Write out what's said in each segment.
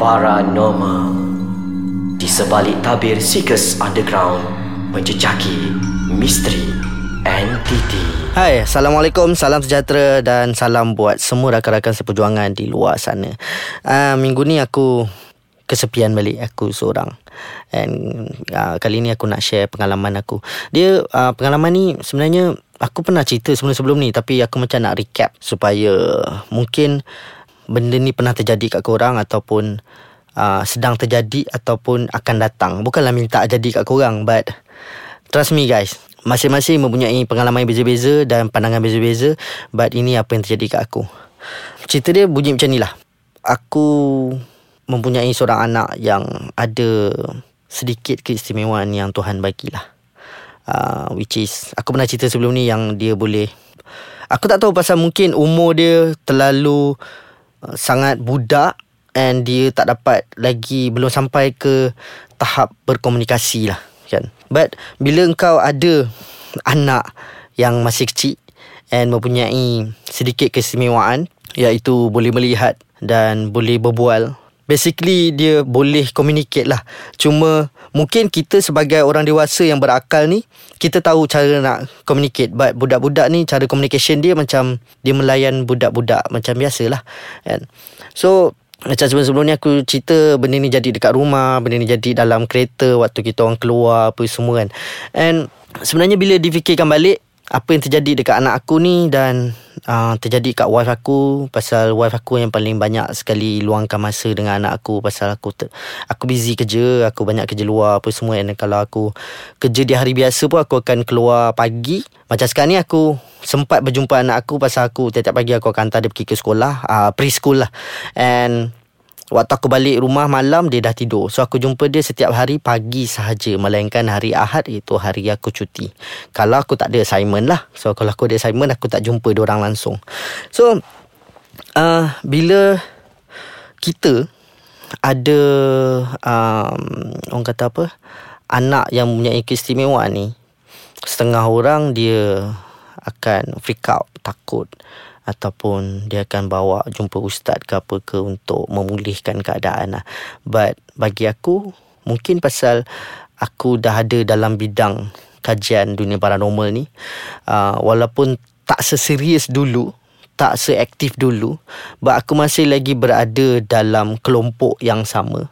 Paranormal. Di sebalik tabir Seekers Underground Menjejaki misteri entiti. Hai, Assalamualaikum, salam sejahtera dan salam buat semua rakan-rakan seperjuangan di luar sana. Uh, Minggu ni aku kesepian balik, aku seorang. And uh, kali ni aku nak share pengalaman aku. Dia, uh, pengalaman ni sebenarnya aku pernah cerita sebelum-sebelum ni Tapi aku macam nak recap supaya mungkin benda ni pernah terjadi kat korang ataupun uh, sedang terjadi ataupun akan datang. Bukanlah minta jadi kat korang but trust me guys, masing-masing mempunyai pengalaman yang beza-beza dan pandangan beza-beza but ini apa yang terjadi kat aku. Cerita dia bunyi macam ni lah. Aku mempunyai seorang anak yang ada sedikit keistimewaan yang Tuhan bagilah. Uh, which is aku pernah cerita sebelum ni yang dia boleh aku tak tahu pasal mungkin umur dia terlalu sangat budak and dia tak dapat lagi belum sampai ke tahap berkomunikasi lah kan? But bila engkau ada anak yang masih kecil and mempunyai sedikit keistimewaan iaitu boleh melihat dan boleh berbual Basically dia boleh communicate lah. Cuma mungkin kita sebagai orang dewasa yang berakal ni Kita tahu cara nak communicate. But budak-budak ni cara communication dia macam Dia melayan budak-budak macam biasa lah kan? So macam sebelum-sebelum ni aku cerita Benda ni jadi dekat rumah Benda ni jadi dalam kereta Waktu kita orang keluar apa semua kan? And sebenarnya bila difikirkan balik apa yang terjadi dekat anak aku ni dan uh, terjadi kat wife aku pasal wife aku yang paling banyak sekali luangkan masa dengan anak aku pasal aku ter, aku busy kerja aku banyak kerja luar apa semua dan kalau aku kerja di hari biasa pun aku akan keluar pagi. Macam sekarang ni aku sempat berjumpa anak aku pasal aku tiap-tiap pagi aku akan hantar dia pergi ke sekolah uh, preschool lah. And Waktu aku balik rumah malam Dia dah tidur. So aku jumpa dia setiap hari Pagi sahaja Melainkan hari Ahad Itu hari aku cuti. Kalau aku tak ada assignment lah. So kalau aku ada assignment Aku tak jumpa dia orang langsung. So uh, Bila Kita Ada um, Orang kata apa Anak yang mempunyai keistimewaan ni Setengah orang dia Akan freak out Takut ataupun dia akan bawa jumpa ustaz ke apa ke untuk memulihkan keadaan lah. But bagi aku mungkin pasal aku dah ada dalam bidang kajian dunia paranormal ni uh, walaupun tak seserius dulu tak seaktif dulu but aku masih lagi berada dalam kelompok yang sama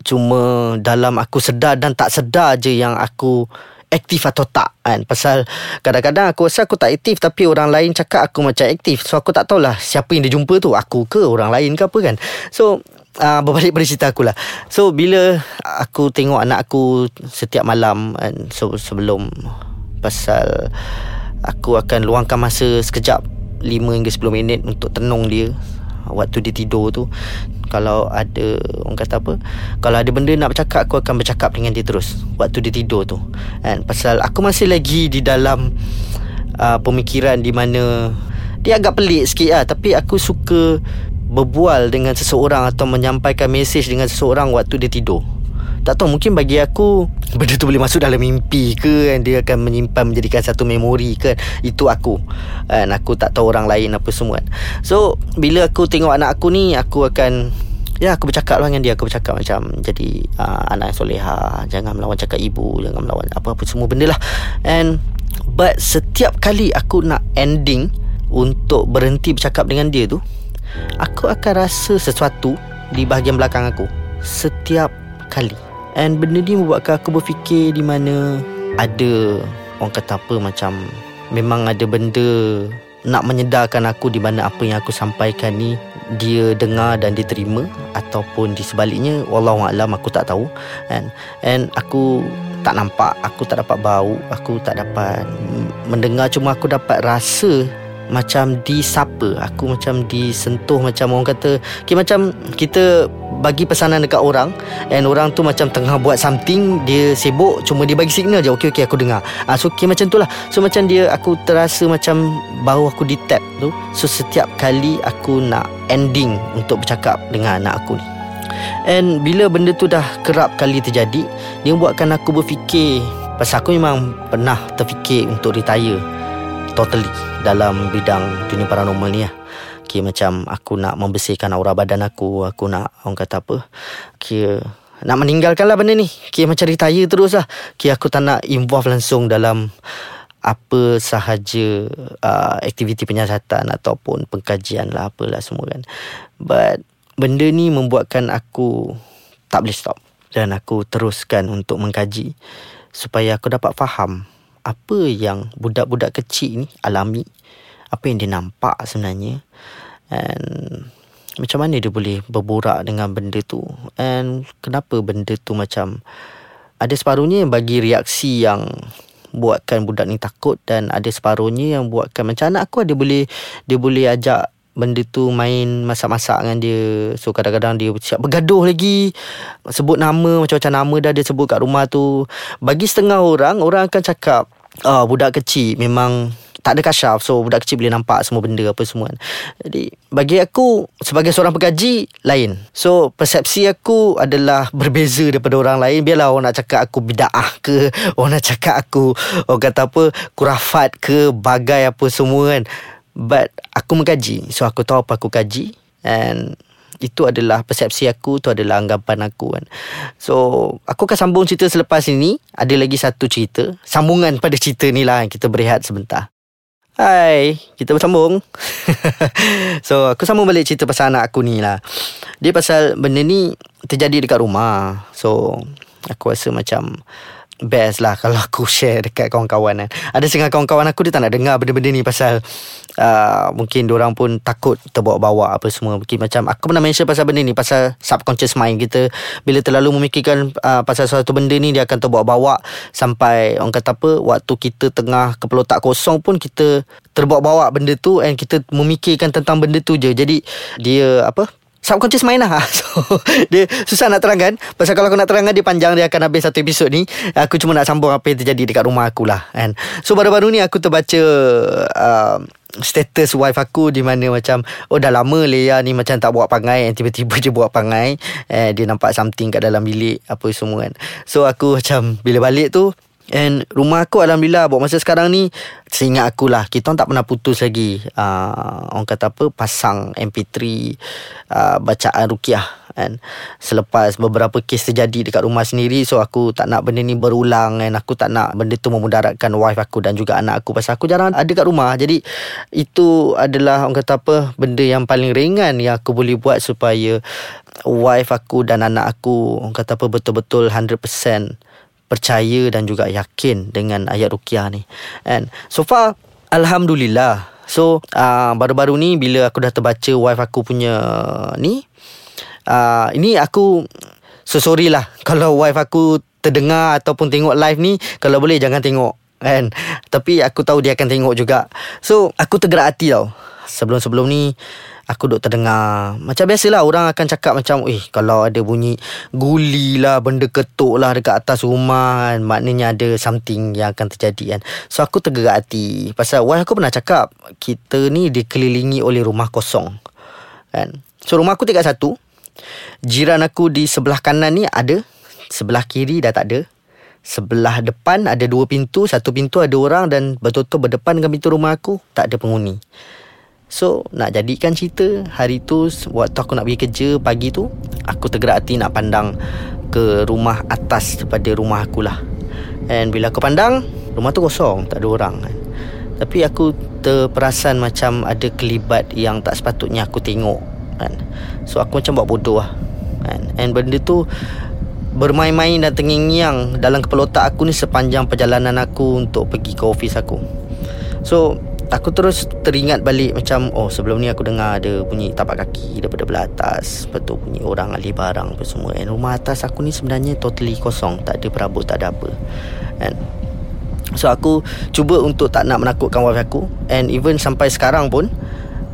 cuma dalam aku sedar dan tak sedar je yang aku aktif atau tak kan? Pasal kadang-kadang aku rasa aku tak aktif tapi orang lain cakap aku macam aktif. So aku tak tahulah siapa yang dia jumpa tu aku ke orang lain ke apa kan? So uh, berbalik pada cerita aku lah. So bila aku tengok anak aku setiap malam kan so, sebelum pasal aku akan luangkan masa sekejap 5 hingga 10 minit untuk tenung dia waktu dia tidur tu kalau ada orang kata apa kalau ada benda nak bercakap aku akan bercakap dengan dia terus. Waktu dia tidur tu. Kan? Pasal aku masih lagi di dalam uh, pemikiran di mana dia agak pelik sikit lah. Tapi aku suka berbual dengan seseorang atau menyampaikan mesej dengan seseorang waktu dia tidur tak tahu mungkin bagi aku Benda tu boleh masuk dalam mimpi ke kan? Dia akan menyimpan menjadikan satu memori ke Itu aku kan? Aku tak tahu orang lain apa semua kan? So Bila aku tengok anak aku ni Aku akan Ya aku bercakap lah dengan dia Aku bercakap macam Jadi uh, Anak yang soleha Jangan melawan cakap ibu Jangan melawan apa-apa semua benda lah And But setiap kali aku nak ending Untuk berhenti bercakap dengan dia tu Aku akan rasa sesuatu Di bahagian belakang aku Setiap kali And benda ni membuatkan aku berfikir di mana ada orang kata apa macam memang ada benda nak menyedarkan aku di mana apa yang aku sampaikan ni dia dengar dan diterima ataupun di sebaliknya wallahu alam aku tak tahu. And and aku tak nampak aku tak dapat bau aku tak dapat mendengar cuma aku dapat rasa macam disapa. Aku macam disentuh macam orang kata okay, macam kita bagi pesanan dekat orang and orang tu macam tengah buat something dia sibuk cuma dia bagi signal je okey okey aku dengar. Ah so okay, macam tu lah so macam dia aku terasa macam bau aku di tap tu. So setiap kali aku nak ending untuk bercakap dengan anak aku ni. And bila benda tu dah kerap kali terjadi dia buatkan aku berfikir pasal aku memang pernah terfikir untuk retire totally dalam bidang dunia paranormal ni lah. Kira macam aku nak membersihkan aura badan aku Aku nak orang kata apa Kira nak meninggalkan lah benda ni Kira macam retire terus lah Kira aku tak nak involve langsung dalam apa sahaja uh, aktiviti penyiasatan ataupun pengkajian lah apalah semua kan. But benda ni membuatkan aku tak boleh stop dan aku teruskan untuk mengkaji supaya aku dapat faham apa yang budak-budak kecil ni alami, apa yang dia nampak sebenarnya? And macam mana dia boleh berborak dengan benda tu? And kenapa benda tu macam ada separuhnya yang bagi reaksi yang buatkan budak ni takut dan ada separuhnya yang buatkan macam anak aku dia boleh dia boleh ajak benda tu main masak-masak dengan dia so kadang-kadang dia siap bergaduh lagi sebut nama macam-macam nama dah dia sebut kat rumah tu bagi setengah orang orang akan cakap ah budak kecil memang tak ada kasyaf so budak kecil boleh nampak semua benda apa semua kan. Jadi bagi aku sebagai seorang pengkaji lain. So persepsi aku adalah berbeza daripada orang lain. Biarlah orang nak cakap aku bidaah ke, orang nak cakap aku orang kata apa kurafat ke, bagai apa semua kan. But aku mengkaji. So aku tahu apa aku kaji and itu adalah persepsi aku tu adalah anggapan aku kan so aku akan sambung cerita selepas ini ada lagi satu cerita sambungan pada cerita ni lah kita berehat sebentar Hai, kita bersambung. so, aku sambung balik cerita pasal anak aku ni lah. Dia pasal benda ni terjadi dekat rumah. So, aku rasa macam best lah kalau aku share dekat kawan-kawan kan. Ada setengah kawan-kawan aku dia tak nak dengar benda-benda ni pasal uh, mungkin orang pun takut terbawa-bawa apa semua. Mungkin macam aku pernah mention pasal benda ni pasal subconscious mind kita bila terlalu memikirkan uh, pasal sesuatu benda ni dia akan terbawa-bawa sampai orang kata apa waktu kita tengah kepala kosong pun kita terbawa-bawa benda tu and kita memikirkan tentang benda tu je. Jadi dia apa subconscious mind lah. So Dia susah nak terangkan Pasal kalau aku nak terangkan Dia panjang Dia akan habis satu episod ni. Aku cuma nak sambung Apa yang terjadi Dekat rumah aku lah kan? So baru-baru ni Aku terbaca uh, Status wife aku Di mana macam Oh dah lama Leia ni Macam tak buat pangai And tiba-tiba je buat pangai eh, Dia nampak something Kat dalam bilik Apa semua kan. So aku macam Bila balik tu And rumah aku Alhamdulillah Buat masa sekarang ni Seingat aku lah Kita tak pernah putus lagi. Uh, Orang kata apa Pasang MP3 uh, Bacaan Rukiah. Kan? Selepas beberapa kes terjadi Dekat rumah sendiri So aku tak nak benda ni berulang. And aku tak nak Benda tu memudaratkan Wife aku dan juga anak aku. Pasal aku jarang ada kat rumah. Jadi Itu adalah Orang kata apa Benda yang paling ringan Yang aku boleh buat Supaya Wife aku dan anak aku Orang kata apa Betul-betul 100% percaya dan juga yakin dengan ayat rukiah ni. And so far alhamdulillah. So uh, baru-baru ni bila aku dah terbaca wife aku punya ni uh, ini aku so sorry lah kalau wife aku terdengar ataupun tengok live ni kalau boleh jangan tengok kan tapi aku tahu dia akan tengok juga so aku tergerak hati tau sebelum-sebelum ni Aku duk terdengar. Macam biasalah Orang akan cakap macam Eh kalau ada bunyi Guli lah Benda ketuk lah Dekat atas rumah kan, Maknanya ada something Yang akan terjadi kan. So aku tergerak hati. Pasal wife aku pernah cakap Kita ni dikelilingi oleh rumah kosong. Kan? So rumah aku tingkat satu. Jiran aku di sebelah kanan ni ada Sebelah kiri dah tak ada. Sebelah depan ada dua pintu Satu pintu ada orang Dan betul-betul berdepan dengan pintu rumah aku Tak ada penghuni So nak jadikan cerita Hari tu Waktu aku nak pergi kerja Pagi tu Aku tergerak hati nak pandang Ke rumah atas Daripada rumah aku lah. And bila aku pandang Rumah tu kosong Tak ada orang. Tapi aku terperasan macam Ada kelibat yang tak sepatutnya aku tengok kan. So aku macam buat bodoh lah kan? And benda tu Bermain-main dan tengingyang Dalam kepala otak aku ni Sepanjang perjalanan aku Untuk pergi ke office aku. So Aku terus teringat balik macam Oh sebelum ni aku dengar ada bunyi tapak kaki daripada belah atas tu bunyi orang alih barang apa semua. And rumah atas aku ni sebenarnya totally kosong Tak ada perabot, tak ada apa. And So aku cuba untuk tak nak menakutkan wife aku. And even sampai sekarang pun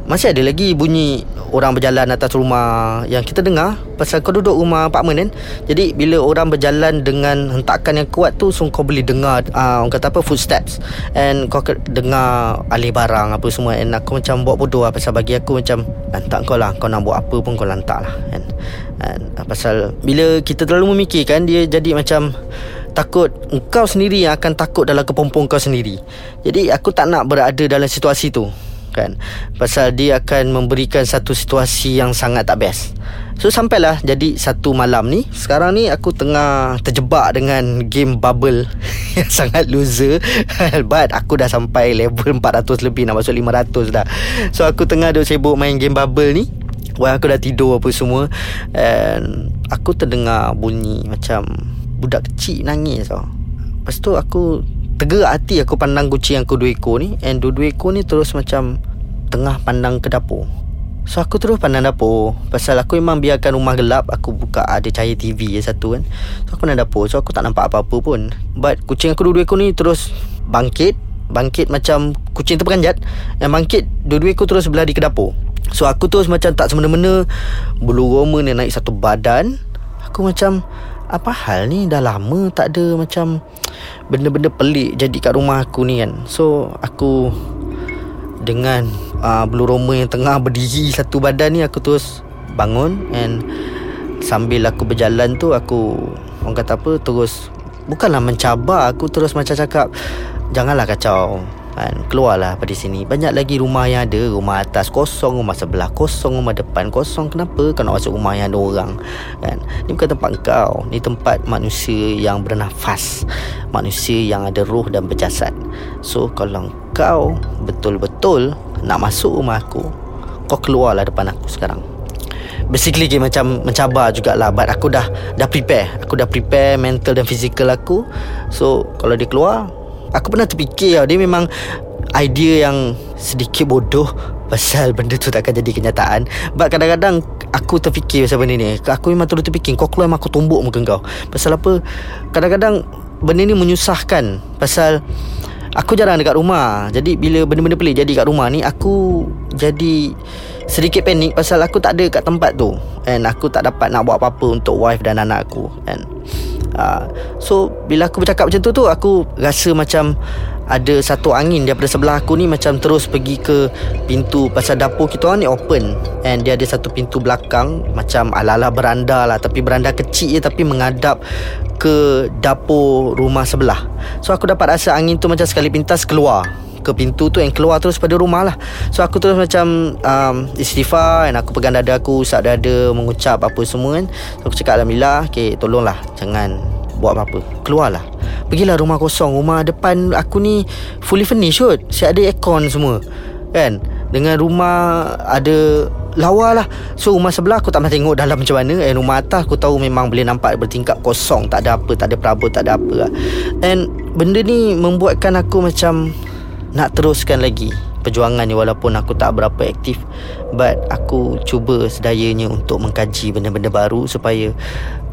masih ada lagi bunyi orang berjalan atas rumah yang kita dengar pasal kau duduk rumah apartment kan. Jadi bila orang berjalan dengan hentakan yang kuat tu so kau boleh dengar uh, orang kata apa footsteps and kau dengar alih barang apa semua and aku macam buat bodoh lah pasal bagi aku macam lantak kau lah kau nak buat apa pun kau lantak lah kan. And, uh, pasal bila kita terlalu memikirkan dia jadi macam takut engkau sendiri yang akan takut dalam kepompong kau sendiri. Jadi aku tak nak berada dalam situasi tu kan? Pasal dia akan memberikan satu situasi yang sangat tak best. So sampailah jadi satu malam ni sekarang ni aku tengah terjebak dengan game bubble yang sangat loser. But aku dah sampai level 400 lebih nak masuk 500 dah. So aku tengah duk sibuk main game bubble ni. Wah aku dah tidur apa semua. And Aku terdengar bunyi Macam Budak kecil nangis tau. Lepas tu aku Tergerak hati aku pandang kucing aku dua ekor ni And ekor ni terus macam Tengah pandang ke dapur. So aku terus pandang dapur. Pasal aku memang biarkan rumah gelap Aku buka ada cahaya TV je satu kan. So aku pandang dapur. So aku tak nampak apa-apa pun. But kucing aku ekor ni terus Bangkit. Bangkit macam Kucing terperanjat. Yang bangkit ekor terus berlari ke dapur. So aku terus macam tak semena-mena. Bulu roma ni naik satu badan. Aku macam Apa hal ni? Dah lama tak ada macam benda-benda pelik jadi kat rumah aku ni kan. So aku dengan uh, bulu roma yang tengah berdiri satu badan ni aku terus bangun and sambil aku berjalan tu aku orang kata apa terus bukanlah mencabar aku terus macam cakap janganlah kacau kan keluarlah pada sini. Banyak lagi rumah yang ada. Rumah atas kosong rumah sebelah kosong rumah depan kosong. Kenapa? Kau nak masuk rumah yang ada orang kan? Ni bukan tempat kau ni tempat manusia yang bernafas. Manusia yang ada roh dan berjasad. So kalau kau betul-betul nak masuk rumah aku kau keluarlah depan aku sekarang. Basically dia macam mencabar jugalah. But aku dah dah prepare. Aku dah prepare mental dan physical aku. So kalau dia keluar Aku pernah terfikir Dia memang Idea yang Sedikit bodoh Pasal benda tu takkan jadi kenyataan. But kadang-kadang Aku terfikir pasal benda ni. Aku memang terus terfikir Kau keluar memang aku tumbuk muka kau. Pasal apa? Kadang-kadang Benda ni menyusahkan Pasal Aku jarang dekat rumah. Jadi bila benda-benda pelik jadi kat rumah ni Aku Jadi Sedikit panik Pasal aku tak ada kat tempat tu. And aku tak dapat nak buat apa-apa Untuk wife dan anak aku. And Uh, so bila aku bercakap macam tu tu aku rasa macam ada satu angin daripada sebelah aku ni macam terus pergi ke pintu pasal dapur kita orang ni open. And dia ada satu pintu belakang macam ala-ala beranda lah tapi beranda kecil je tapi menghadap ke dapur rumah sebelah. So aku dapat rasa angin tu macam sekali pintas keluar ke pintu tu yang keluar terus pada rumah lah. So aku terus macam um, istighfar Dan aku pegang dada aku Usap dada Mengucap apa semua kan. So, Aku cakap Alhamdulillah Okay tolonglah Jangan buat apa-apa. Keluarlah. Pergilah rumah kosong. Rumah depan aku ni Fully furnished kot. Siap ada aircon semua Kan? Dengan rumah Ada lawa lah. So rumah sebelah aku tak pernah tengok dalam macam mana. And rumah atas aku tahu memang boleh nampak bertingkap kosong. Tak ada apa, tak ada perabot, tak ada apa lah. And benda ni membuatkan aku macam nak teruskan lagi perjuangan ni walaupun aku tak berapa aktif but aku cuba sedayanya untuk mengkaji benda-benda baru supaya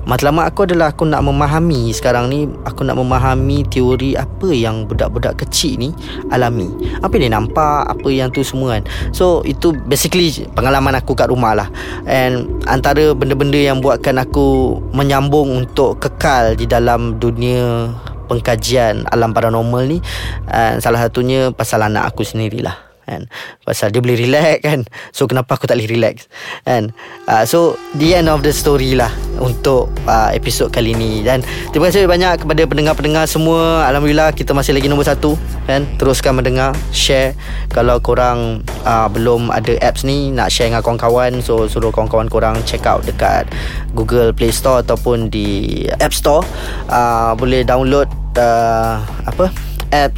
matlamat aku adalah aku nak memahami sekarang ni aku nak memahami teori apa yang budak-budak kecil ni alami. Apa yang dia nampak apa yang tu semua kan. So itu basically pengalaman aku kat rumah lah. And antara benda-benda yang buatkan aku menyambung untuk kekal di dalam dunia pengkajian alam paranormal ni uh, salah satunya pasal anak aku sendirilah kan. Pasal dia boleh relax kan. So kenapa aku tak boleh relax kan. Uh, so the end of the story lah untuk uh, episod kali ni. Dan terima kasih banyak kepada pendengar-pendengar semua. Alhamdulillah kita masih lagi nombor satu kan. Teruskan mendengar share. Kalau korang uh, belum ada apps ni nak share dengan kawan-kawan so suruh kawan-kawan korang check out dekat Google Play Store ataupun di App Store. Uh, boleh download uh, apa app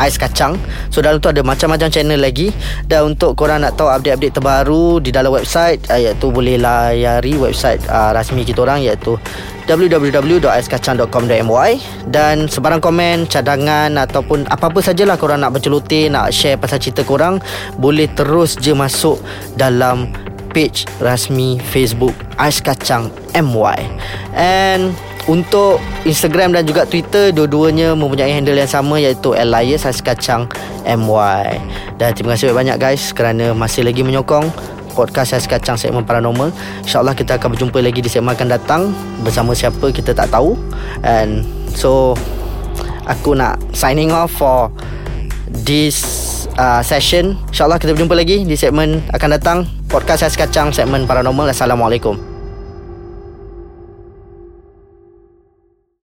Ais Kacang. So dalam tu ada macam-macam channel lagi. Dan untuk korang nak tahu update-update terbaru Di dalam website uh, Iaitu boleh layari website uh, rasmi kita orang Iaitu www.aiskacang.com.my Dan sebarang komen, cadangan Ataupun apa-apa sajalah korang nak bercelutir Nak share pasal cerita korang Boleh terus je masuk dalam page rasmi Facebook Ais Kacang MY And untuk Instagram dan juga Twitter Dua-duanya mempunyai handle yang sama Iaitu Elias Ais Kacang MY Dan terima kasih banyak guys Kerana masih lagi menyokong Podcast Ais Kacang segmen paranormal. InsyaAllah kita akan berjumpa lagi di segmen akan datang Bersama siapa kita tak tahu. And so Aku nak signing off for This uh, session. InsyaAllah kita berjumpa lagi Di segmen akan datang Podcast Ais Kacang segmen paranormal. Assalamualaikum